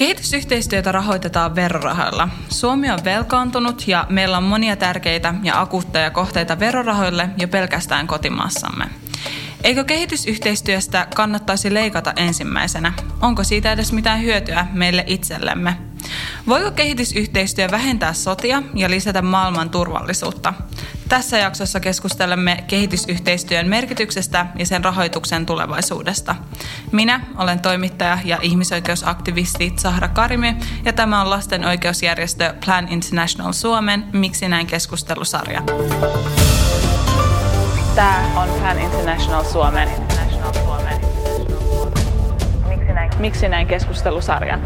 Kehitysyhteistyötä rahoitetaan verorahoilla. Suomi on velkaantunut ja meillä on monia tärkeitä ja akuutteja kohteita verorahoille jo pelkästään kotimaassamme. Eikö kehitysyhteistyöstä kannattaisi leikata ensimmäisenä? Onko siitä edes mitään hyötyä meille itsellemme? Voiko kehitysyhteistyö vähentää sotia ja lisätä maailman turvallisuutta? Tässä jaksossa keskustelemme kehitysyhteistyön merkityksestä ja sen rahoituksen tulevaisuudesta. Minä olen toimittaja ja ihmisoikeusaktivisti Sahra Karimi ja tämä on lasten oikeusjärjestö Plan International Suomen Miksi näin keskustelusarja. Tämä on Plan International Suomen. Miksi näin, Miksi näin keskustelusarja.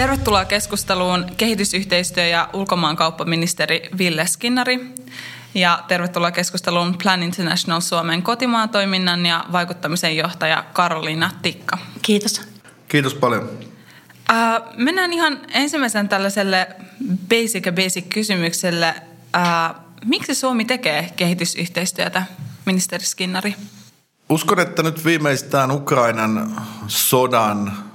Tervetuloa keskusteluun kehitysyhteistyö- ja ulkomaankauppaministeri Ville Skinnari. Ja tervetuloa keskusteluun Plan International Suomen kotimaan toiminnan ja vaikuttamisen johtaja Karoliina Tikka. Kiitos. Kiitos paljon. Äh, mennään ihan ensimmäisen tällaiselle basic ja basic kysymykselle. Äh, miksi Suomi tekee kehitysyhteistyötä, ministeri Skinnari? Uskon, että nyt viimeistään Ukrainan sodan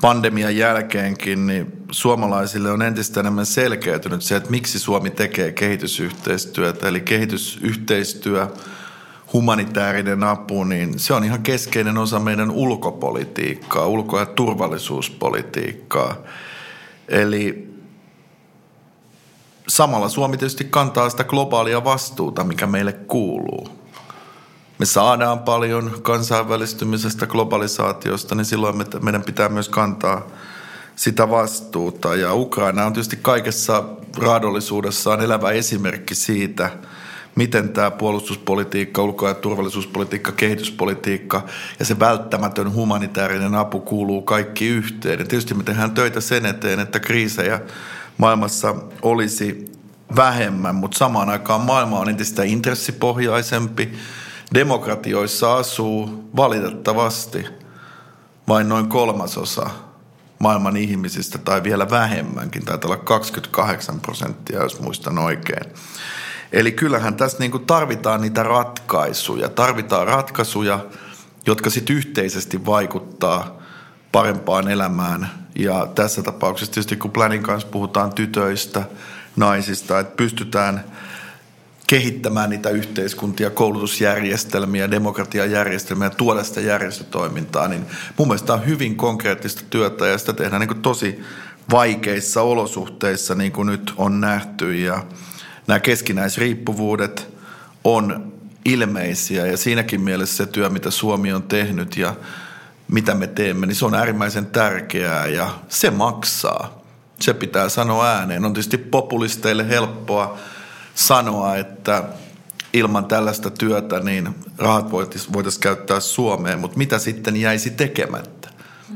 pandemian jälkeenkin, niin suomalaisille on entistä enemmän selkeytynyt se, että miksi Suomi tekee kehitysyhteistyötä. Eli kehitysyhteistyö, humanitaarinen apu, niin se on ihan keskeinen osa meidän ulkopolitiikkaa, ulko- ja turvallisuuspolitiikkaa. Eli samalla Suomi tietysti kantaa sitä globaalia vastuuta, mikä meille kuuluu me saadaan paljon kansainvälistymisestä, globalisaatiosta, niin silloin me, meidän pitää myös kantaa sitä vastuuta. Ja Ukraina on tietysti kaikessa raadollisuudessaan elävä esimerkki siitä, miten tämä puolustuspolitiikka, ulko- ja turvallisuuspolitiikka, kehityspolitiikka ja se välttämätön humanitaarinen apu kuuluu kaikki yhteen. Ja tietysti me tehdään töitä sen eteen, että kriisejä maailmassa olisi vähemmän, mutta samaan aikaan maailma on entistä intressipohjaisempi – Demokratioissa asuu valitettavasti vain noin kolmasosa maailman ihmisistä tai vielä vähemmänkin, taitaa olla 28 prosenttia, jos muistan oikein. Eli kyllähän tässä niin kuin tarvitaan niitä ratkaisuja, tarvitaan ratkaisuja, jotka sitten yhteisesti vaikuttaa parempaan elämään. Ja tässä tapauksessa tietysti kun Planin kanssa puhutaan tytöistä, naisista, että pystytään – kehittämään niitä yhteiskuntia, koulutusjärjestelmiä, demokratiajärjestelmiä, tuoda sitä järjestötoimintaa, niin mun mielestä on hyvin konkreettista työtä ja sitä tehdään niin tosi vaikeissa olosuhteissa, niin kuin nyt on nähty. Ja nämä keskinäisriippuvuudet on ilmeisiä ja siinäkin mielessä se työ, mitä Suomi on tehnyt ja mitä me teemme, niin se on äärimmäisen tärkeää ja se maksaa. Se pitää sanoa ääneen. On tietysti populisteille helppoa sanoa, että ilman tällaista työtä niin rahat voitaisiin käyttää Suomeen, mutta mitä sitten jäisi tekemättä?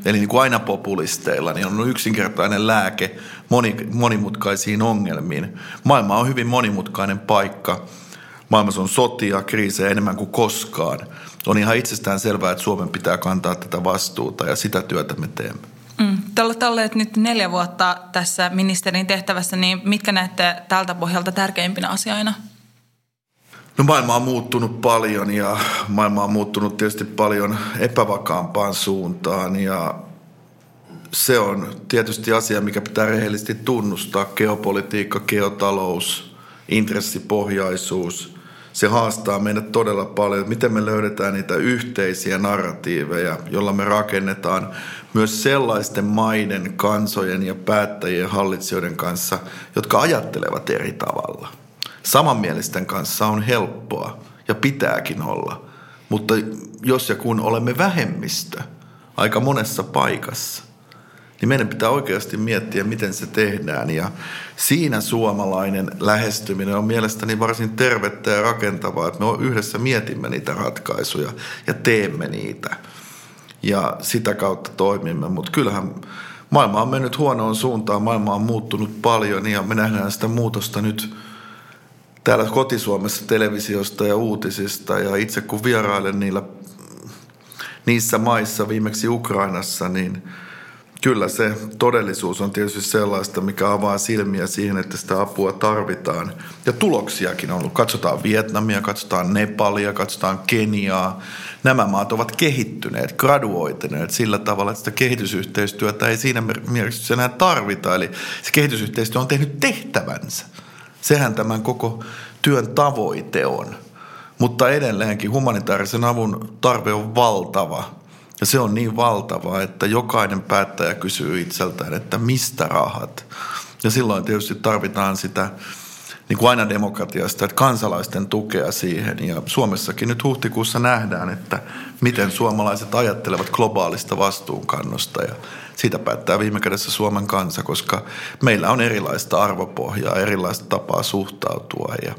Eli niin kuin aina populisteilla, niin on yksinkertainen lääke moni, monimutkaisiin ongelmiin. Maailma on hyvin monimutkainen paikka. Maailmassa on sotia, kriisejä enemmän kuin koskaan. On ihan itsestään selvää, että Suomen pitää kantaa tätä vastuuta ja sitä työtä me teemme. Te olleet nyt neljä vuotta tässä ministerin tehtävässä, niin mitkä näette tältä pohjalta tärkeimpinä asioina? No maailma on muuttunut paljon ja maailma on muuttunut tietysti paljon epävakaampaan suuntaan ja se on tietysti asia, mikä pitää rehellisesti tunnustaa. Geopolitiikka, geotalous, intressipohjaisuus – se haastaa meidät todella paljon, miten me löydetään niitä yhteisiä narratiiveja, joilla me rakennetaan myös sellaisten maiden, kansojen ja päättäjien hallitsijoiden kanssa, jotka ajattelevat eri tavalla. Samanmielisten kanssa on helppoa ja pitääkin olla, mutta jos ja kun olemme vähemmistö aika monessa paikassa, niin meidän pitää oikeasti miettiä, miten se tehdään. Ja siinä suomalainen lähestyminen on mielestäni varsin tervettä ja rakentavaa, että me yhdessä mietimme niitä ratkaisuja ja teemme niitä. Ja sitä kautta toimimme. Mutta kyllähän maailma on mennyt huonoon suuntaan, maailma on muuttunut paljon ja me nähdään sitä muutosta nyt täällä kotisuomessa televisiosta ja uutisista. Ja itse kun vierailen niillä, niissä maissa, viimeksi Ukrainassa, niin – Kyllä se todellisuus on tietysti sellaista, mikä avaa silmiä siihen, että sitä apua tarvitaan. Ja tuloksiakin on ollut. Katsotaan Vietnamia, katsotaan Nepalia, katsotaan Keniaa. Nämä maat ovat kehittyneet, graduoituneet sillä tavalla, että sitä kehitysyhteistyötä ei siinä mielessä enää tarvita. Eli se kehitysyhteistyö on tehnyt tehtävänsä. Sehän tämän koko työn tavoite on. Mutta edelleenkin humanitaarisen avun tarve on valtava – ja se on niin valtava, että jokainen päättäjä kysyy itseltään, että mistä rahat. Ja silloin tietysti tarvitaan sitä, niin kuin aina demokratiasta, että kansalaisten tukea siihen. Ja Suomessakin nyt huhtikuussa nähdään, että miten suomalaiset ajattelevat globaalista vastuunkannosta. Ja siitä päättää viime kädessä Suomen kansa, koska meillä on erilaista arvopohjaa, erilaista tapaa suhtautua. Ja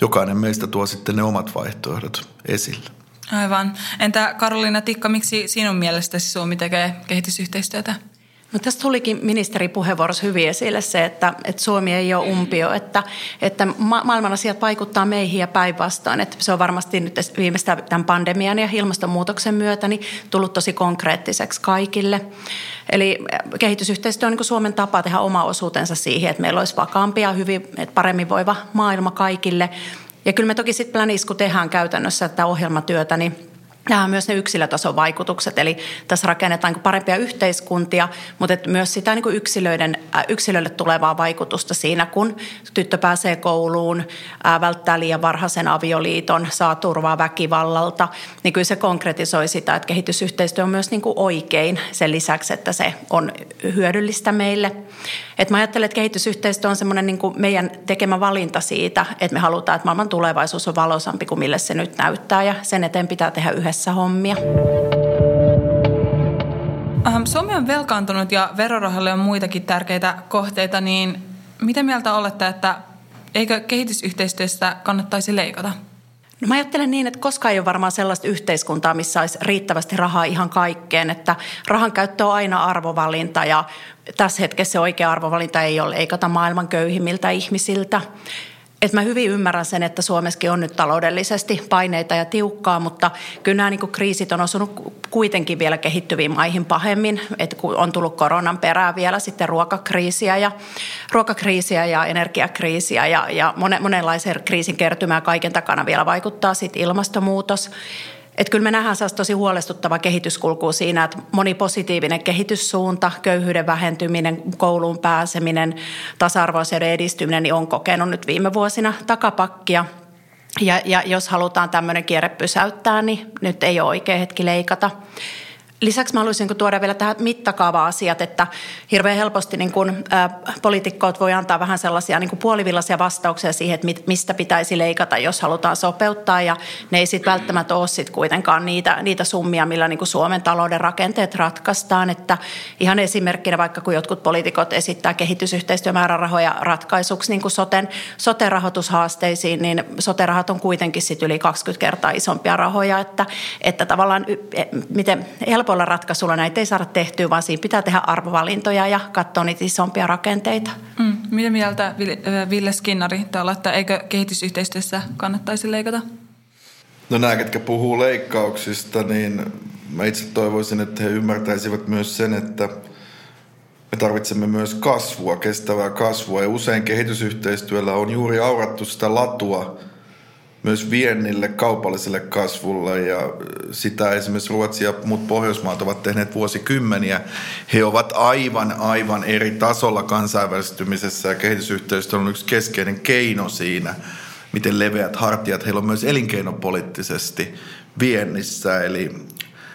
jokainen meistä tuo sitten ne omat vaihtoehdot esille. Aivan. Entä Karoliina Tikka, miksi sinun mielestäsi Suomi tekee kehitysyhteistyötä? No tästä tulikin ministeripuheenvuorossa hyvin esille se, että, että Suomi ei ole umpio, että, että ma- maailman asiat vaikuttaa meihin ja päinvastoin. Se on varmasti nyt viimeistään tämän pandemian ja ilmastonmuutoksen myötä niin tullut tosi konkreettiseksi kaikille. Eli kehitysyhteistyö on niin Suomen tapa tehdä oma osuutensa siihen, että meillä olisi vakaampi ja hyvin, että paremmin voiva maailma kaikille – ja kyllä me toki sitten Planis, kun tehdään käytännössä tätä ohjelmatyötä, niin Nämä myös ne yksilötason vaikutukset, eli tässä rakennetaan niin parempia yhteiskuntia, mutta myös sitä niin yksilöiden, äh, yksilölle tulevaa vaikutusta siinä, kun tyttö pääsee kouluun, äh, välttää liian varhaisen avioliiton, saa turvaa väkivallalta, niin kyllä se konkretisoi sitä, että kehitysyhteistyö on myös niin kuin oikein sen lisäksi, että se on hyödyllistä meille. Et mä ajattelen, että kehitysyhteistyö on semmoinen niin kuin meidän tekemä valinta siitä, että me halutaan, että maailman tulevaisuus on valoisampi kuin mille se nyt näyttää ja sen eteen pitää tehdä yhdessä hommia. Ähm, Suomi on velkaantunut ja verorahalle on muitakin tärkeitä kohteita, niin mitä mieltä olette, että eikö kehitysyhteistyöstä kannattaisi leikata? No mä ajattelen niin, että koskaan ei ole varmaan sellaista yhteiskuntaa, missä olisi riittävästi rahaa ihan kaikkeen, että rahan käyttö on aina arvovalinta ja tässä hetkessä se oikea arvovalinta ei ole leikata maailman köyhimmiltä ihmisiltä. Et mä hyvin ymmärrän sen, että Suomessakin on nyt taloudellisesti paineita ja tiukkaa, mutta kyllä nämä niin kriisit on osunut kuitenkin vielä kehittyviin maihin pahemmin. Et kun on tullut koronan perään vielä sitten ruokakriisiä ja, ruokakriisiä ja energiakriisiä ja, ja monenlaisen kriisin kertymää kaiken takana vielä vaikuttaa sitten ilmastonmuutos. Et kyllä me nähdään tosi huolestuttava kehityskulku siinä, että moni positiivinen kehityssuunta, köyhyyden vähentyminen, kouluun pääseminen, tasa-arvoisuuden edistyminen niin on kokenut nyt viime vuosina takapakkia. Ja, ja jos halutaan tämmöinen kierre pysäyttää, niin nyt ei ole oikea hetki leikata. Lisäksi mä haluaisin tuoda vielä tähän mittakaava-asiat, että hirveän helposti niin kun, ä, poliitikkoot voi antaa vähän sellaisia niin puolivillaisia vastauksia siihen, että mistä pitäisi leikata, jos halutaan sopeuttaa. Ja ne ei sitten välttämättä ole sit kuitenkaan niitä, niitä summia, millä niin Suomen talouden rakenteet ratkaistaan. Että ihan esimerkkinä vaikka kun jotkut poliitikot esittää kehitysyhteistyömäärärahoja ratkaisuksi niin kuin soten, sote-rahoitushaasteisiin, niin sote-rahat on kuitenkin sit yli 20 kertaa isompia rahoja. Että, että tavallaan e, miten helppo helpolla ratkaisulla näitä ei saada tehtyä, vaan siinä pitää tehdä arvovalintoja ja katsoa niitä isompia rakenteita. Mm. Mitä mieltä Ville Skinnari täällä, että eikö kehitysyhteistyössä kannattaisi leikata? No nämä, ketkä puhuu leikkauksista, niin mä itse toivoisin, että he ymmärtäisivät myös sen, että me tarvitsemme myös kasvua, kestävää kasvua. Ja usein kehitysyhteistyöllä on juuri aurattu sitä latua – myös viennille, kaupalliselle kasvulle ja sitä esimerkiksi Ruotsi ja muut Pohjoismaat ovat tehneet vuosikymmeniä. He ovat aivan, aivan eri tasolla kansainvälistymisessä ja kehitysyhteistyö on yksi keskeinen keino siinä, miten leveät hartiat heillä on myös elinkeinopoliittisesti viennissä. Eli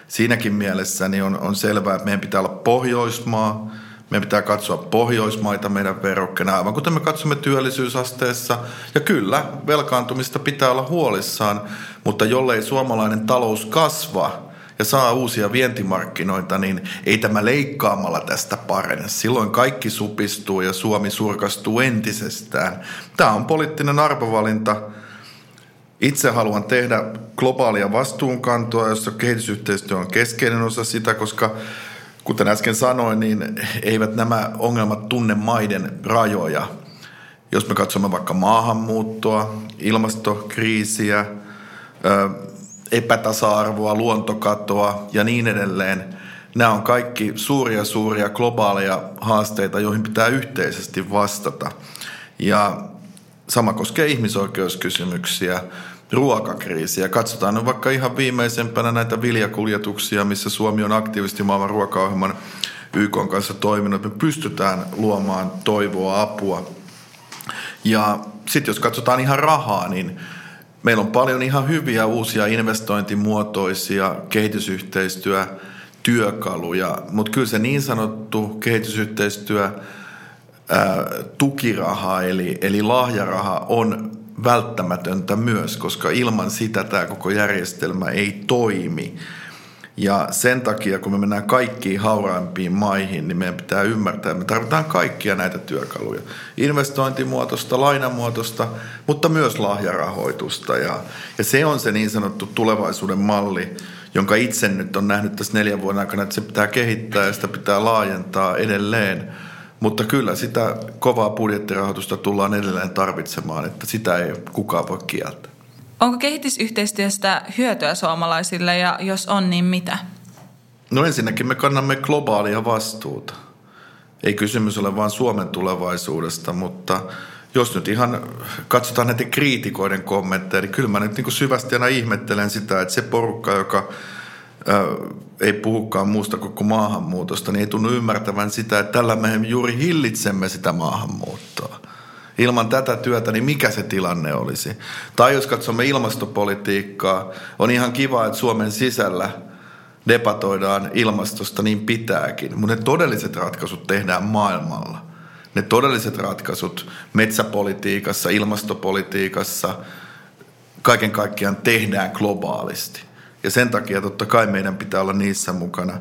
siinäkin mielessä niin on, on selvää, että meidän pitää olla Pohjoismaa – meidän pitää katsoa Pohjoismaita meidän verokkena, aivan kuten me katsomme työllisyysasteessa. Ja kyllä, velkaantumista pitää olla huolissaan, mutta jollei suomalainen talous kasva ja saa uusia vientimarkkinoita, niin ei tämä leikkaamalla tästä parane. Silloin kaikki supistuu ja Suomi surkastuu entisestään. Tämä on poliittinen arvovalinta. Itse haluan tehdä globaalia vastuunkantoa, jossa kehitysyhteistyö on keskeinen osa sitä, koska Kuten äsken sanoin, niin eivät nämä ongelmat tunne maiden rajoja. Jos me katsomme vaikka maahanmuuttoa, ilmastokriisiä, epätasa-arvoa, luontokatoa ja niin edelleen, Nämä on kaikki suuria suuria globaaleja haasteita, joihin pitää yhteisesti vastata. Ja sama koskee ihmisoikeuskysymyksiä, ruokakriisiä. Katsotaan nyt vaikka ihan viimeisempänä näitä viljakuljetuksia, missä Suomi on aktiivisesti maailman ruokaohjelman YK kanssa toiminut. Me pystytään luomaan toivoa, apua. Ja sitten jos katsotaan ihan rahaa, niin meillä on paljon ihan hyviä uusia investointimuotoisia kehitysyhteistyö työkaluja, mutta kyllä se niin sanottu kehitysyhteistyö tukiraha eli, eli lahjaraha on välttämätöntä myös, koska ilman sitä tämä koko järjestelmä ei toimi. Ja sen takia, kun me mennään kaikkiin hauraimpiin maihin, niin meidän pitää ymmärtää, että me tarvitaan kaikkia näitä työkaluja. Investointimuotoista, lainamuotoista, mutta myös lahjarahoitusta. Ja, ja se on se niin sanottu tulevaisuuden malli, jonka itse nyt on nähnyt tässä neljän vuoden aikana, että se pitää kehittää ja sitä pitää laajentaa edelleen. Mutta kyllä sitä kovaa budjettirahoitusta tullaan edelleen tarvitsemaan, että sitä ei kukaan voi kieltää. Onko kehitysyhteistyöstä hyötyä suomalaisille ja jos on, niin mitä? No ensinnäkin me kannamme globaalia vastuuta. Ei kysymys ole vain Suomen tulevaisuudesta, mutta jos nyt ihan katsotaan näiden kriitikoiden kommentteja, niin kyllä mä nyt niin syvästi aina ihmettelen sitä, että se porukka, joka ei puhukaan muusta kuin maahanmuutosta, niin ei tunnu ymmärtävän sitä, että tällä me juuri hillitsemme sitä maahanmuuttoa. Ilman tätä työtä, niin mikä se tilanne olisi? Tai jos katsomme ilmastopolitiikkaa, on ihan kiva, että Suomen sisällä debatoidaan ilmastosta niin pitääkin, mutta ne todelliset ratkaisut tehdään maailmalla. Ne todelliset ratkaisut metsäpolitiikassa, ilmastopolitiikassa, kaiken kaikkiaan tehdään globaalisti. Ja sen takia totta kai meidän pitää olla niissä mukana.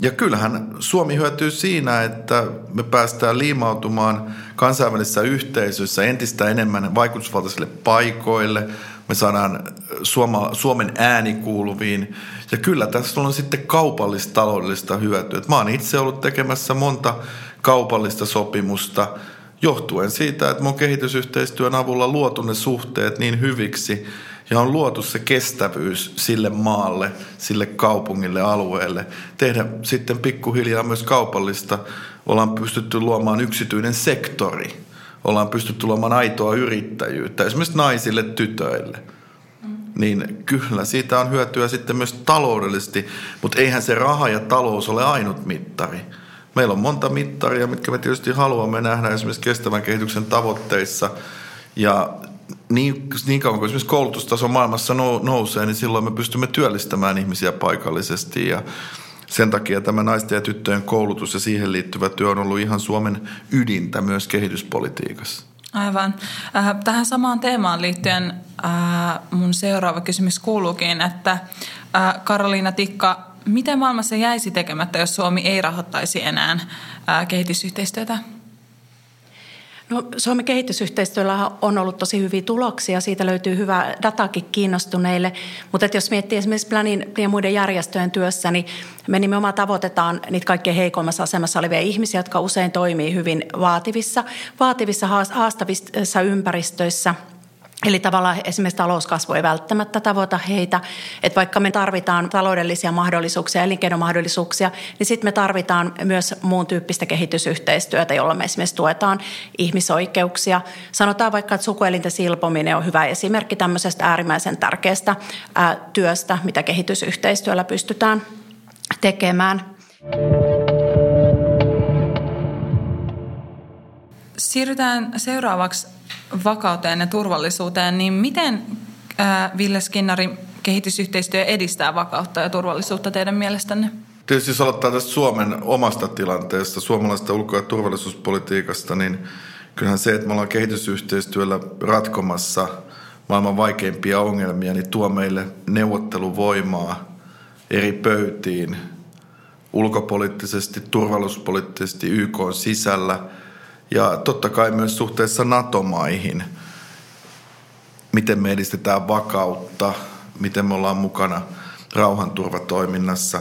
Ja kyllähän Suomi hyötyy siinä, että me päästään liimautumaan kansainvälisissä yhteisöissä entistä enemmän vaikutusvaltaisille paikoille. Me saadaan Suoma, Suomen ääni kuuluviin. Ja kyllä tässä on sitten kaupallista taloudellista hyötyä. Mä oon itse ollut tekemässä monta kaupallista sopimusta johtuen siitä, että mun kehitysyhteistyön avulla luotu ne suhteet niin hyviksi – ja on luotu se kestävyys sille maalle, sille kaupungille, alueelle. Tehdä sitten pikkuhiljaa myös kaupallista. Ollaan pystytty luomaan yksityinen sektori. Ollaan pystytty luomaan aitoa yrittäjyyttä, esimerkiksi naisille, tytöille. Niin kyllä siitä on hyötyä sitten myös taloudellisesti, mutta eihän se raha ja talous ole ainut mittari. Meillä on monta mittaria, mitkä me tietysti haluamme nähdä esimerkiksi kestävän kehityksen tavoitteissa. Ja niin, niin kauan kuin esimerkiksi koulutustaso maailmassa nousee, niin silloin me pystymme työllistämään ihmisiä paikallisesti ja sen takia tämä naisten ja tyttöjen koulutus ja siihen liittyvä työ on ollut ihan Suomen ydintä myös kehityspolitiikassa. Aivan. Äh, tähän samaan teemaan liittyen äh, mun seuraava kysymys kuuluukin, että äh, Karoliina Tikka, miten maailmassa jäisi tekemättä, jos Suomi ei rahoittaisi enää kehitysyhteistyötä? No, Suomen kehitysyhteistyöllä on ollut tosi hyviä tuloksia, siitä löytyy hyvä datakin kiinnostuneille, mutta että jos miettii esimerkiksi Planin ja muiden järjestöjen työssä, niin me nimenomaan tavoitetaan niitä kaikkein heikoimmassa asemassa olevia ihmisiä, jotka usein toimii hyvin vaativissa, vaativissa haastavissa ympäristöissä – Eli tavallaan esimerkiksi talouskasvu ei välttämättä tavoita heitä, että vaikka me tarvitaan taloudellisia mahdollisuuksia, elinkeinomahdollisuuksia, niin sitten me tarvitaan myös muun tyyppistä kehitysyhteistyötä, jolla me esimerkiksi tuetaan ihmisoikeuksia. Sanotaan vaikka, että sukuelinten silpominen on hyvä esimerkki tämmöisestä äärimmäisen tärkeästä työstä, mitä kehitysyhteistyöllä pystytään tekemään. Siirrytään seuraavaksi vakauteen ja turvallisuuteen, niin miten Ville Skinnari kehitysyhteistyö edistää vakautta ja turvallisuutta teidän mielestänne? Tietysti jos aloittaa tästä Suomen omasta tilanteesta, suomalaista ulko- ja turvallisuuspolitiikasta, niin kyllähän se, että me ollaan kehitysyhteistyöllä ratkomassa maailman vaikeimpia ongelmia, niin tuo meille neuvotteluvoimaa eri pöytiin ulkopoliittisesti, turvallisuuspoliittisesti YK sisällä – ja totta kai myös suhteessa NATO-maihin, miten me edistetään vakautta, miten me ollaan mukana rauhanturvatoiminnassa.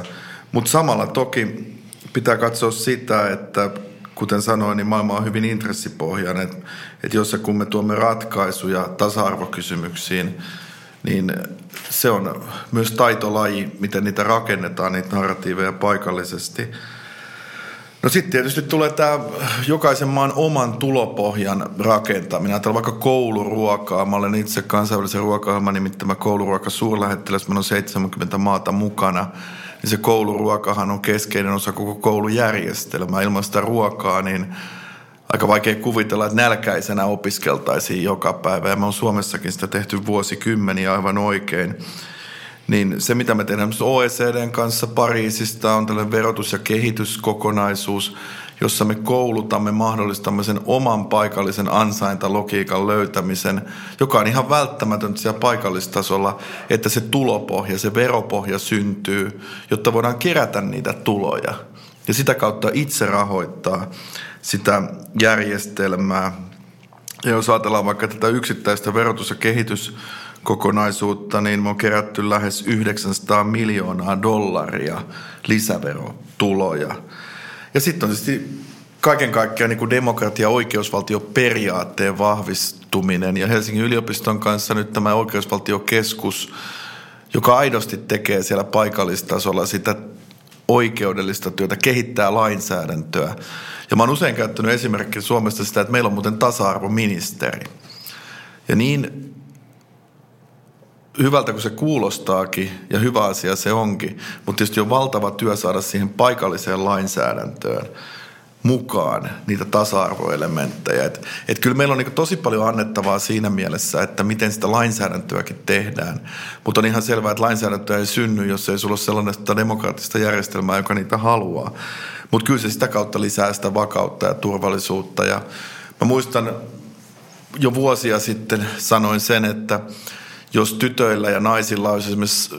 Mutta samalla toki pitää katsoa sitä, että kuten sanoin, niin maailma on hyvin intressipohjainen. Että et jos ja kun me tuomme ratkaisuja tasa-arvokysymyksiin, niin se on myös taitolaji, miten niitä rakennetaan, niitä narratiiveja paikallisesti. No sitten tietysti tulee tämä jokaisen maan oman tulopohjan rakentaminen. Ajatellaan vaikka kouluruokaa. Mä olen itse kansainvälisen ruokaohjelman nimittämä kouluruoka suurlähettiläs. Meillä on 70 maata mukana. Niin se kouluruokahan on keskeinen osa koko koulujärjestelmää. Ilman sitä ruokaa, niin aika vaikea kuvitella, että nälkäisenä opiskeltaisiin joka päivä. Ja me on Suomessakin sitä tehty vuosikymmeniä aivan oikein. Niin se, mitä me tehdään OECDn kanssa Pariisista, on tällainen verotus- ja kehityskokonaisuus, jossa me koulutamme, mahdollistamme sen oman paikallisen ansaintalogiikan löytämisen, joka on ihan välttämätöntä siellä paikallistasolla, että se tulopohja, se veropohja syntyy, jotta voidaan kerätä niitä tuloja ja sitä kautta itse rahoittaa sitä järjestelmää. Ja jos ajatellaan vaikka tätä yksittäistä verotus- ja kehityskokonaisuutta, niin me on kerätty lähes 900 miljoonaa dollaria lisäverotuloja. Ja sitten on tietysti kaiken kaikkiaan niin demokratia- ja oikeusvaltioperiaatteen vahvistuminen. Ja Helsingin yliopiston kanssa nyt tämä oikeusvaltiokeskus, joka aidosti tekee siellä paikallistasolla sitä oikeudellista työtä, kehittää lainsäädäntöä. Ja mä oon usein käyttänyt esimerkkiä Suomesta sitä, että meillä on muuten tasa-arvoministeri. Ja niin hyvältä kuin se kuulostaakin, ja hyvä asia se onkin, mutta tietysti on valtava työ saada siihen paikalliseen lainsäädäntöön mukaan niitä tasa-arvoelementtejä. Et, et kyllä meillä on niin tosi paljon annettavaa siinä mielessä, että miten sitä lainsäädäntöäkin tehdään. Mutta on ihan selvää, että lainsäädäntöä ei synny, jos ei sulla ole sellaista demokraattista järjestelmää, joka niitä haluaa. Mutta kyllä se sitä kautta lisää sitä vakautta ja turvallisuutta. Ja mä muistan jo vuosia sitten sanoin sen, että jos tytöillä ja naisilla olisi esimerkiksi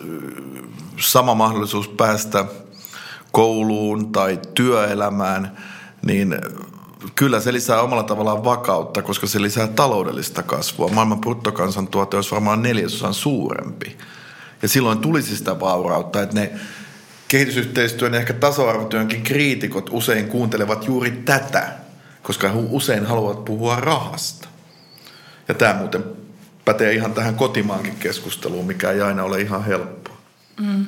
sama mahdollisuus päästä kouluun tai työelämään, niin kyllä se lisää omalla tavallaan vakautta, koska se lisää taloudellista kasvua. Maailman bruttokansantuote olisi varmaan neljäsosan suurempi. Ja silloin tulisi sitä vaurautta, että ne kehitysyhteistyön ja ehkä tasa-arvotyönkin kriitikot usein kuuntelevat juuri tätä, koska he usein haluavat puhua rahasta. Ja tämä muuten pätee ihan tähän kotimaankin keskusteluun, mikä ei aina ole ihan helppoa. Mm.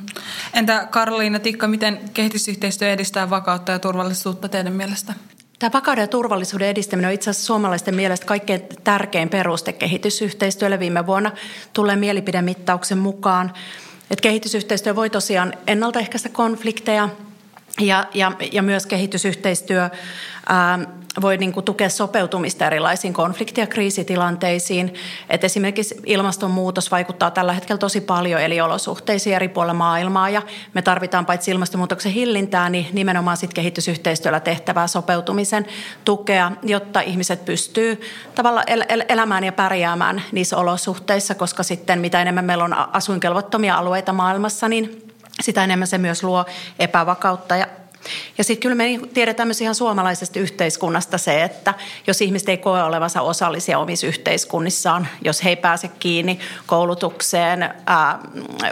Entä Karoliina Tikka, miten kehitysyhteistyö edistää vakautta ja turvallisuutta teidän mielestä? Tämä vakauden ja turvallisuuden edistäminen on itse asiassa suomalaisten mielestä kaikkein tärkein peruste kehitysyhteistyölle. Viime vuonna tulee mielipidemittauksen mukaan, että kehitysyhteistyö voi tosiaan ennaltaehkäistä konflikteja ja, ja, ja myös kehitysyhteistyö ää, voi niin kuin tukea sopeutumista erilaisiin konflikti- ja kriisitilanteisiin. Et esimerkiksi ilmastonmuutos vaikuttaa tällä hetkellä tosi paljon eliolosuhteisiin eri puolilla maailmaa ja me tarvitaan paitsi ilmastonmuutoksen hillintää, niin nimenomaan sit kehitysyhteistyöllä tehtävää sopeutumisen tukea, jotta ihmiset pystyy tavallaan el- el- elämään ja pärjäämään niissä olosuhteissa, koska sitten mitä enemmän meillä on asuinkelvottomia alueita maailmassa, niin sitä enemmän se myös luo epävakautta ja ja sitten kyllä me tiedetään myös ihan suomalaisesta yhteiskunnasta se, että jos ihmiset ei koe olevansa osallisia omissa yhteiskunnissaan, jos he ei pääse kiinni koulutukseen, ää,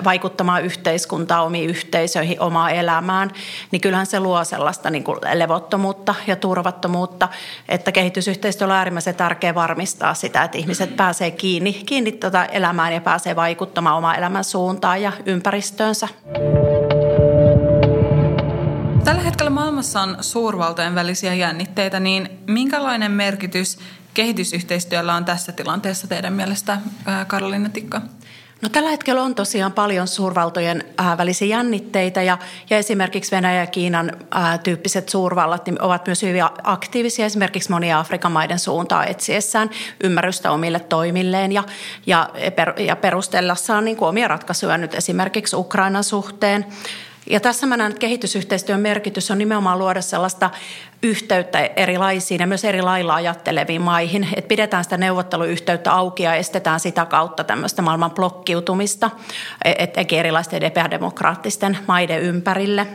vaikuttamaan yhteiskuntaan, omiin yhteisöihin, omaan elämään, niin kyllähän se luo sellaista niin kuin levottomuutta ja turvattomuutta, että kehitysyhteistyöllä on äärimmäisen tärkeää varmistaa sitä, että ihmiset pääsee kiinni, kiinni tuota elämään ja pääsee vaikuttamaan omaan elämän suuntaan ja ympäristöönsä. Tällä hetkellä maailmassa on suurvaltojen välisiä jännitteitä, niin minkälainen merkitys kehitysyhteistyöllä on tässä tilanteessa teidän mielestä, Karoliina Tikka? No tällä hetkellä on tosiaan paljon suurvaltojen välisiä jännitteitä ja, ja esimerkiksi Venäjä ja Kiinan äh, tyyppiset suurvallat niin ovat myös hyvin aktiivisia esimerkiksi monia Afrikan maiden suuntaa etsiessään ymmärrystä omille toimilleen ja, ja, per, ja perustellessaan niin omia ratkaisuja nyt esimerkiksi Ukrainan suhteen. Ja tässä mä näen, että kehitysyhteistyön merkitys on nimenomaan luoda sellaista yhteyttä erilaisiin ja myös eri lailla ajatteleviin maihin. Että pidetään sitä neuvotteluyhteyttä auki ja estetään sitä kautta tämmöistä maailman blokkiutumista et, et erilaisten epädemokraattisten maiden ympärille.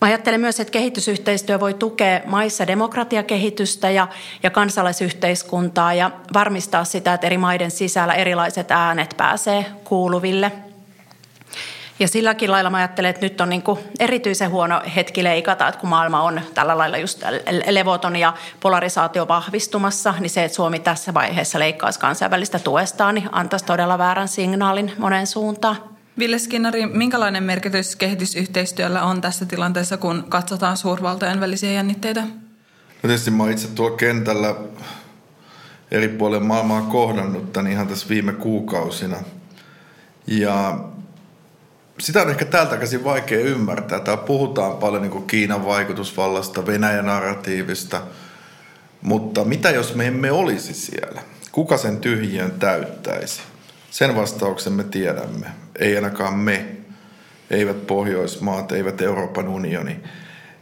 Mä ajattelen myös, että kehitysyhteistyö voi tukea maissa demokratiakehitystä ja, ja kansalaisyhteiskuntaa ja varmistaa sitä, että eri maiden sisällä erilaiset äänet pääsee kuuluville – Ja silläkin lailla mä ajattelen, että nyt on niin kuin erityisen huono hetki leikata, että kun maailma on tällä lailla just levoton ja polarisaatio vahvistumassa, niin se, että Suomi tässä vaiheessa leikkaisi kansainvälistä tuestaan, niin antaisi todella väärän signaalin monen suuntaan. Ville Skinnari, minkälainen merkitys kehitysyhteistyöllä on tässä tilanteessa, kun katsotaan suurvaltojen välisiä jännitteitä? No tietysti mä itse tuolla kentällä eri puolilla maailmaa kohdannut tämän ihan tässä viime kuukausina. Ja sitä on ehkä täältä käsin vaikea ymmärtää. Täällä puhutaan paljon niin Kiinan vaikutusvallasta, Venäjän narratiivista, mutta mitä jos me emme olisi siellä? Kuka sen tyhjön täyttäisi? Sen vastauksen me tiedämme. Ei ainakaan me, eivät Pohjoismaat, eivät Euroopan unioni.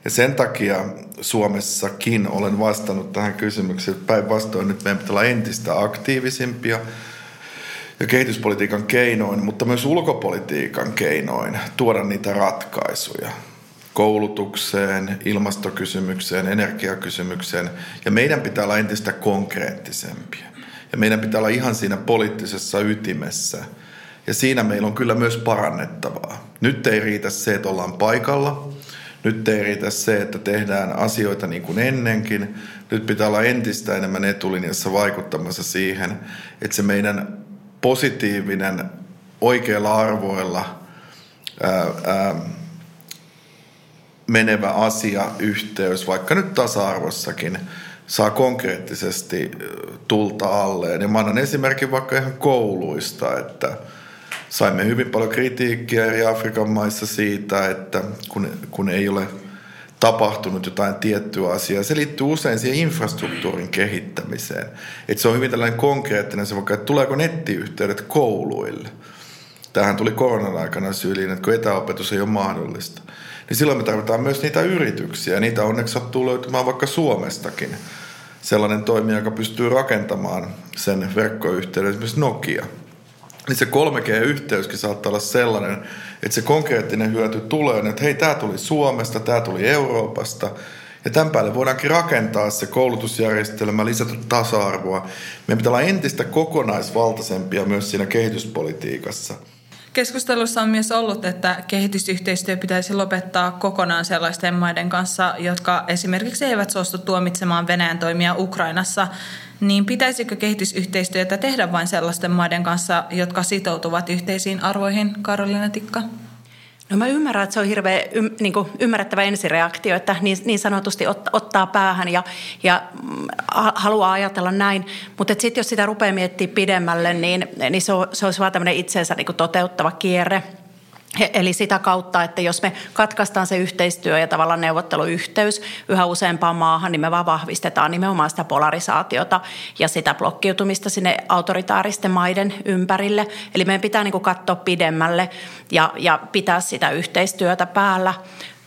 Ja sen takia Suomessakin olen vastannut tähän kysymykseen, päinvastoin nyt meidän pitää olla entistä aktiivisimpia ja kehityspolitiikan keinoin, mutta myös ulkopolitiikan keinoin tuoda niitä ratkaisuja koulutukseen, ilmastokysymykseen, energiakysymykseen. Ja meidän pitää olla entistä konkreettisempia. Ja meidän pitää olla ihan siinä poliittisessa ytimessä. Ja siinä meillä on kyllä myös parannettavaa. Nyt ei riitä se, että ollaan paikalla. Nyt ei riitä se, että tehdään asioita niin kuin ennenkin. Nyt pitää olla entistä enemmän etulinjassa vaikuttamassa siihen, että se meidän positiivinen, oikeilla arvoilla ää, ää, menevä asia, yhteys, vaikka nyt tasa-arvossakin, saa konkreettisesti tulta alleen. Ja mä annan esimerkin vaikka ihan kouluista, että saimme hyvin paljon kritiikkiä eri Afrikan maissa siitä, että kun, kun ei ole tapahtunut jotain tiettyä asiaa. Se liittyy usein siihen infrastruktuurin kehittämiseen. Että se on hyvin tällainen konkreettinen se vaikka, että tuleeko nettiyhteydet kouluille. Tähän tuli koronan aikana syyliin, että kun etäopetus ei ole mahdollista. Niin silloin me tarvitaan myös niitä yrityksiä. Niitä onneksi sattuu löytymään vaikka Suomestakin. Sellainen toimija, joka pystyy rakentamaan sen verkkoyhteyden, esimerkiksi Nokia – niin se 3G-yhteyskin saattaa olla sellainen, että se konkreettinen hyöty tulee, että hei, tämä tuli Suomesta, tämä tuli Euroopasta. Ja tämän päälle voidaankin rakentaa se koulutusjärjestelmä, lisätä tasa-arvoa. Meidän pitää olla entistä kokonaisvaltaisempia myös siinä kehityspolitiikassa – Keskustelussa on myös ollut, että kehitysyhteistyö pitäisi lopettaa kokonaan sellaisten maiden kanssa, jotka esimerkiksi eivät suostu tuomitsemaan Venäjän toimia Ukrainassa. Niin pitäisikö kehitysyhteistyötä tehdä vain sellaisten maiden kanssa, jotka sitoutuvat yhteisiin arvoihin, Karolina Tikka? No mä ymmärrän, että se on hirveän ym, niin ymmärrettävä ensireaktio, että niin, niin sanotusti ot, ottaa päähän ja, ja mm, haluaa ajatella näin. Mutta sitten jos sitä rupeaa miettimään pidemmälle, niin, niin se, on, se olisi vaan tämmöinen itsensä niin toteuttava kierre – Eli sitä kautta, että jos me katkaistaan se yhteistyö ja tavallaan neuvotteluyhteys yhä useampaan maahan, niin me vaan vahvistetaan nimenomaan sitä polarisaatiota ja sitä blokkiutumista sinne autoritaaristen maiden ympärille. Eli meidän pitää niin kuin katsoa pidemmälle ja, ja pitää sitä yhteistyötä päällä.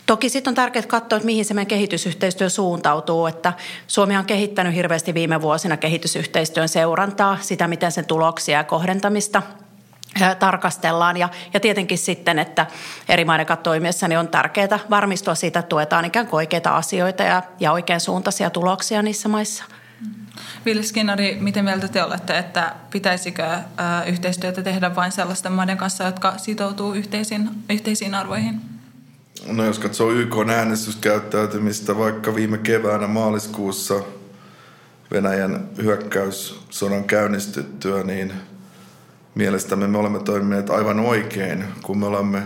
Toki sitten on tärkeää katsoa, että mihin se meidän kehitysyhteistyö suuntautuu. Että Suomi on kehittänyt hirveästi viime vuosina kehitysyhteistyön seurantaa, sitä miten sen tuloksia ja kohdentamista – tarkastellaan. Ja, ja tietenkin sitten, että eri maiden toimiessa niin on tärkeää varmistua siitä, että tuetaan ikään kuin oikeita asioita ja, ja oikein suuntaisia tuloksia niissä maissa. Ville Skinnari, miten mieltä te olette, että pitäisikö yhteistyötä tehdä vain sellaisten maiden kanssa, jotka sitoutuu yhteisiin, yhteisiin arvoihin? No jos katsoo YK äänestyskäyttäytymistä vaikka viime keväänä maaliskuussa Venäjän hyökkäyssodan käynnistyttyä, niin – mielestämme me olemme toimineet aivan oikein, kun me olemme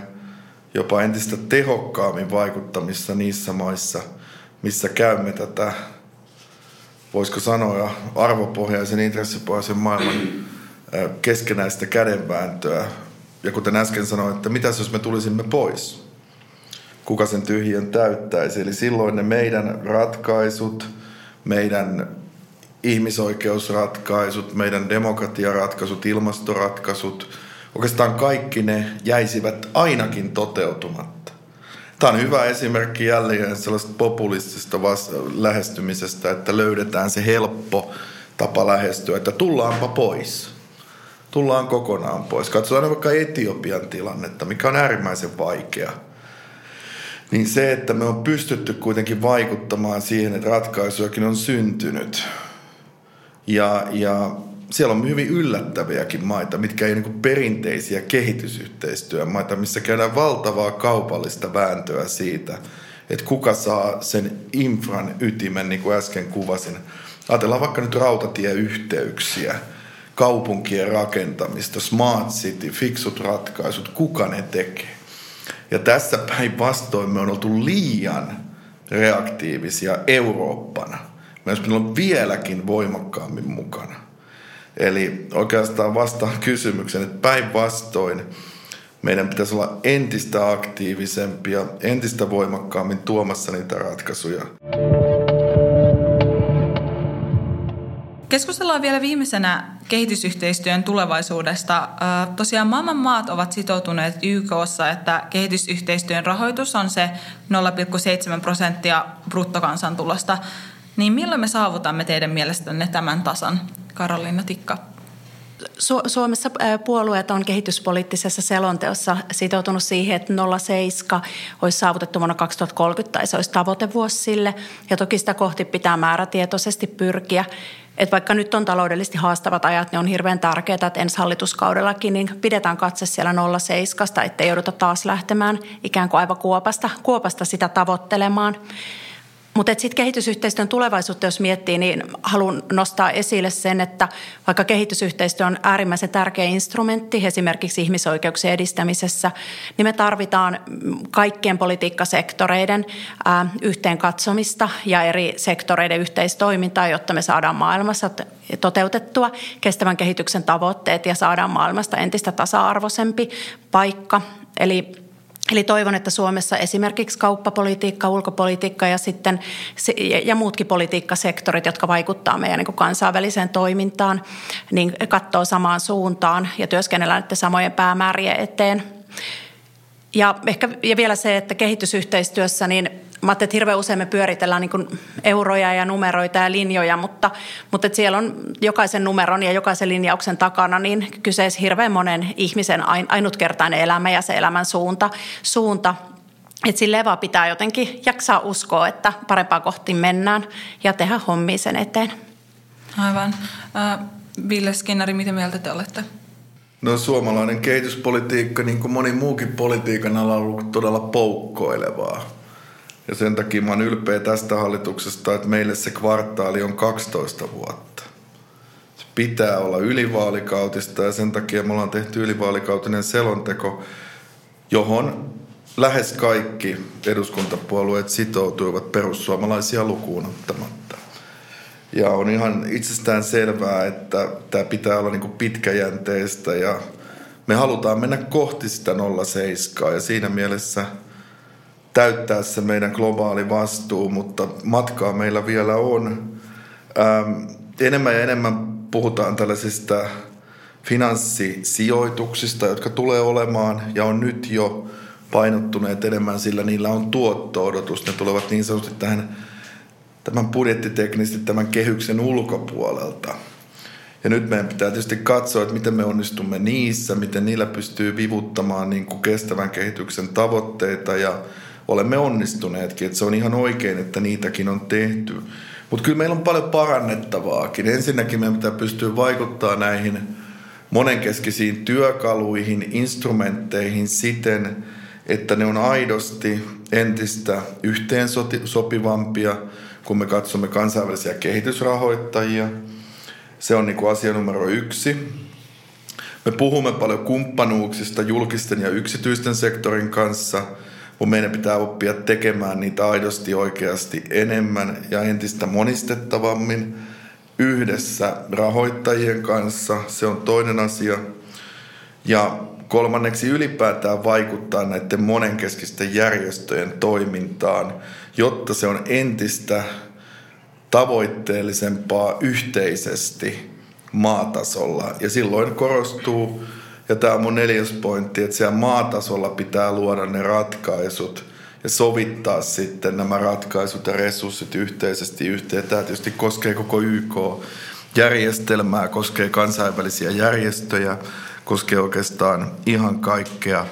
jopa entistä tehokkaammin vaikuttamissa niissä maissa, missä käymme tätä, voisiko sanoa, arvopohjaisen, intressipohjaisen maailman keskenäistä kädenvääntöä. Ja kuten äsken sanoin, että mitä jos me tulisimme pois? Kuka sen tyhjön täyttäisi? Eli silloin ne meidän ratkaisut, meidän ihmisoikeusratkaisut, meidän demokratiaratkaisut, ilmastoratkaisut, oikeastaan kaikki ne jäisivät ainakin toteutumatta. Tämä on hyvä esimerkki jälleen sellaista populistisesta lähestymisestä, että löydetään se helppo tapa lähestyä, että tullaanpa pois. Tullaan kokonaan pois. Katsotaan vaikka Etiopian tilannetta, mikä on äärimmäisen vaikea. Niin se, että me on pystytty kuitenkin vaikuttamaan siihen, että ratkaisujakin on syntynyt – ja, ja siellä on hyvin yllättäviäkin maita, mitkä ei niin perinteisiä kehitysyhteistyömaita, missä käydään valtavaa kaupallista vääntöä siitä, että kuka saa sen infran ytimen, niin kuin äsken kuvasin. Ajatellaan vaikka nyt rautatieyhteyksiä, kaupunkien rakentamista, smart city, fiksut ratkaisut, kuka ne tekee. Ja tässä päinvastoin me on oltu liian reaktiivisia Eurooppana. Me olisi olla vieläkin voimakkaammin mukana. Eli oikeastaan vastaan kysymyksen, että päinvastoin meidän pitäisi olla entistä aktiivisempia, entistä voimakkaammin tuomassa niitä ratkaisuja. Keskustellaan vielä viimeisenä kehitysyhteistyön tulevaisuudesta. Tosiaan maailman maat ovat sitoutuneet YKssa, että kehitysyhteistyön rahoitus on se 0,7 prosenttia bruttokansantulosta. Niin milloin me saavutamme teidän mielestänne tämän tasan, Karoliina Tikka? Su- Suomessa puolueet on kehityspoliittisessa selonteossa sitoutunut siihen, että 0,7 olisi saavutettu vuonna 2030 tai se olisi tavoitevuosi sille. Ja toki sitä kohti pitää määrätietoisesti pyrkiä. Et vaikka nyt on taloudellisesti haastavat ajat, niin on hirveän tärkeää, että ensi hallituskaudellakin niin pidetään katse siellä 0,7, ettei jouduta taas lähtemään ikään kuin aivan kuopasta, kuopasta sitä tavoittelemaan. Mutta sitten kehitysyhteistyön tulevaisuutta, jos miettii, niin haluan nostaa esille sen, että vaikka kehitysyhteistyö on äärimmäisen tärkeä instrumentti esimerkiksi ihmisoikeuksien edistämisessä, niin me tarvitaan kaikkien politiikkasektoreiden ää, yhteen katsomista ja eri sektoreiden yhteistoimintaa, jotta me saadaan maailmassa toteutettua kestävän kehityksen tavoitteet ja saadaan maailmasta entistä tasa-arvoisempi paikka. Eli Eli toivon, että Suomessa esimerkiksi kauppapolitiikka, ulkopolitiikka ja sitten ja muutkin politiikkasektorit, jotka vaikuttaa meidän niin kansainväliseen toimintaan, niin katsoo samaan suuntaan ja työskennellään samojen päämäärien eteen. Ja ehkä ja vielä se, että kehitysyhteistyössä niin mä ajattelin, että hirveän usein me pyöritellään niin euroja ja numeroita ja linjoja, mutta, mutta että siellä on jokaisen numeron ja jokaisen linjauksen takana niin kyseessä hirveän monen ihmisen ainutkertainen elämä ja se elämän suunta. suunta. Että sille vaan pitää jotenkin jaksaa uskoa, että parempaa kohti mennään ja tehdä hommia sen eteen. Aivan. Äh, Ville Skinnari, mitä mieltä te olette? No suomalainen kehityspolitiikka, niin kuin moni muukin politiikan ala, on ollut todella poukkoilevaa ja sen takia mä oon ylpeä tästä hallituksesta, että meille se kvartaali on 12 vuotta. Se pitää olla ylivaalikautista ja sen takia me ollaan tehty ylivaalikautinen selonteko, johon lähes kaikki eduskuntapuolueet sitoutuivat perussuomalaisia lukuun ottamatta. Ja on ihan itsestään selvää, että tämä pitää olla niin pitkäjänteistä ja me halutaan mennä kohti sitä 07 ja siinä mielessä – täyttää se meidän globaali vastuu, mutta matkaa meillä vielä on. Ähm, enemmän ja enemmän puhutaan tällaisista finanssisijoituksista, jotka tulee olemaan ja on nyt jo painottuneet enemmän, sillä niillä on tuotto-odotus. Ne tulevat niin sanotusti tähän tämän budjettiteknisesti tämän kehyksen ulkopuolelta. Ja nyt meidän pitää tietysti katsoa, että miten me onnistumme niissä, miten niillä pystyy vivuttamaan niin kuin kestävän kehityksen tavoitteita ja olemme onnistuneetkin. Että se on ihan oikein, että niitäkin on tehty. Mutta kyllä meillä on paljon parannettavaakin. Ensinnäkin meidän pitää pystyä vaikuttaa näihin monenkeskisiin työkaluihin, instrumentteihin siten, että ne on aidosti entistä yhteensopivampia, kun me katsomme kansainvälisiä kehitysrahoittajia. Se on niin asia numero yksi. Me puhumme paljon kumppanuuksista julkisten ja yksityisten sektorin kanssa – kun meidän pitää oppia tekemään niitä aidosti oikeasti enemmän ja entistä monistettavammin yhdessä rahoittajien kanssa. Se on toinen asia. Ja kolmanneksi ylipäätään vaikuttaa näiden monenkeskisten järjestöjen toimintaan, jotta se on entistä tavoitteellisempaa yhteisesti maatasolla. Ja silloin korostuu ja tämä on mun neljäs pointti, että siellä maatasolla pitää luoda ne ratkaisut ja sovittaa sitten nämä ratkaisut ja resurssit yhteisesti yhteen. Tämä tietysti koskee koko YK-järjestelmää, koskee kansainvälisiä järjestöjä, koskee oikeastaan ihan kaikkea.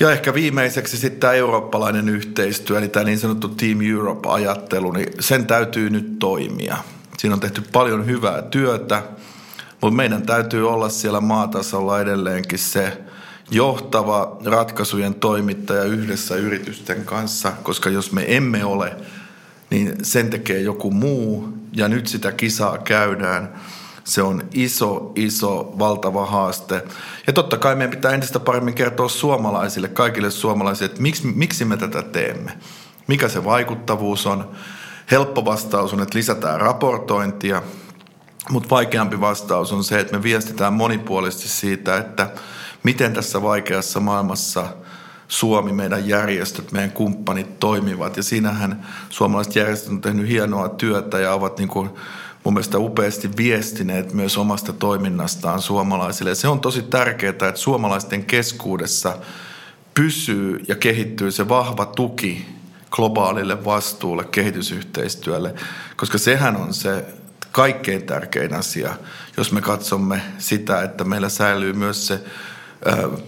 Ja ehkä viimeiseksi sitten tämä eurooppalainen yhteistyö, eli tämä niin sanottu Team Europe-ajattelu, niin sen täytyy nyt toimia. Siinä on tehty paljon hyvää työtä Mutta meidän täytyy olla siellä maatasolla edelleenkin se johtava ratkaisujen toimittaja yhdessä yritysten kanssa, koska jos me emme ole, niin sen tekee joku muu ja nyt sitä kisaa käydään. Se on iso, iso, valtava haaste. Ja totta kai meidän pitää entistä paremmin kertoa suomalaisille, kaikille suomalaisille, että miksi, miksi me tätä teemme. Mikä se vaikuttavuus on. Helppo vastaus on, että lisätään raportointia, mutta vaikeampi vastaus on se, että me viestitään monipuolisesti siitä, että miten tässä vaikeassa maailmassa Suomi, meidän järjestöt, meidän kumppanit toimivat. Ja siinähän suomalaiset järjestöt on tehnyt hienoa työtä ja ovat niin kuin mun mielestä upeasti viestineet myös omasta toiminnastaan suomalaisille. Ja se on tosi tärkeää, että suomalaisten keskuudessa pysyy ja kehittyy se vahva tuki globaalille vastuulle, kehitysyhteistyölle, koska sehän on se kaikkein tärkein asia, jos me katsomme sitä, että meillä säilyy myös se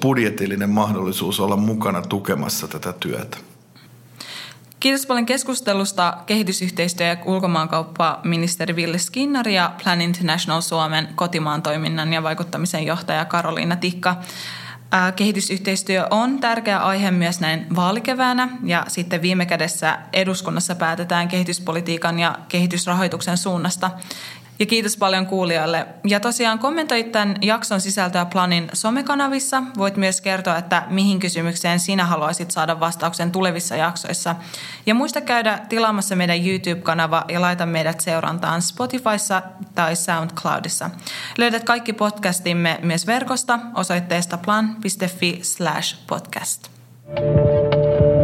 budjetillinen mahdollisuus olla mukana tukemassa tätä työtä. Kiitos paljon keskustelusta kehitysyhteistyö- ja ulkomaankauppaministeri Ville Skinner ja Plan International Suomen kotimaan toiminnan ja vaikuttamisen johtaja Karoliina Tikka. Kehitysyhteistyö on tärkeä aihe myös näin vaalikeväänä ja sitten viime kädessä eduskunnassa päätetään kehityspolitiikan ja kehitysrahoituksen suunnasta. Ja kiitos paljon kuulijoille. Ja tosiaan kommentoit tämän jakson sisältöä Planin somekanavissa. Voit myös kertoa, että mihin kysymykseen sinä haluaisit saada vastauksen tulevissa jaksoissa. Ja muista käydä tilaamassa meidän YouTube-kanava ja laita meidät seurantaan Spotifyssa tai SoundCloudissa. Löydät kaikki podcastimme myös verkosta osoitteesta plan.fi slash podcast. thank you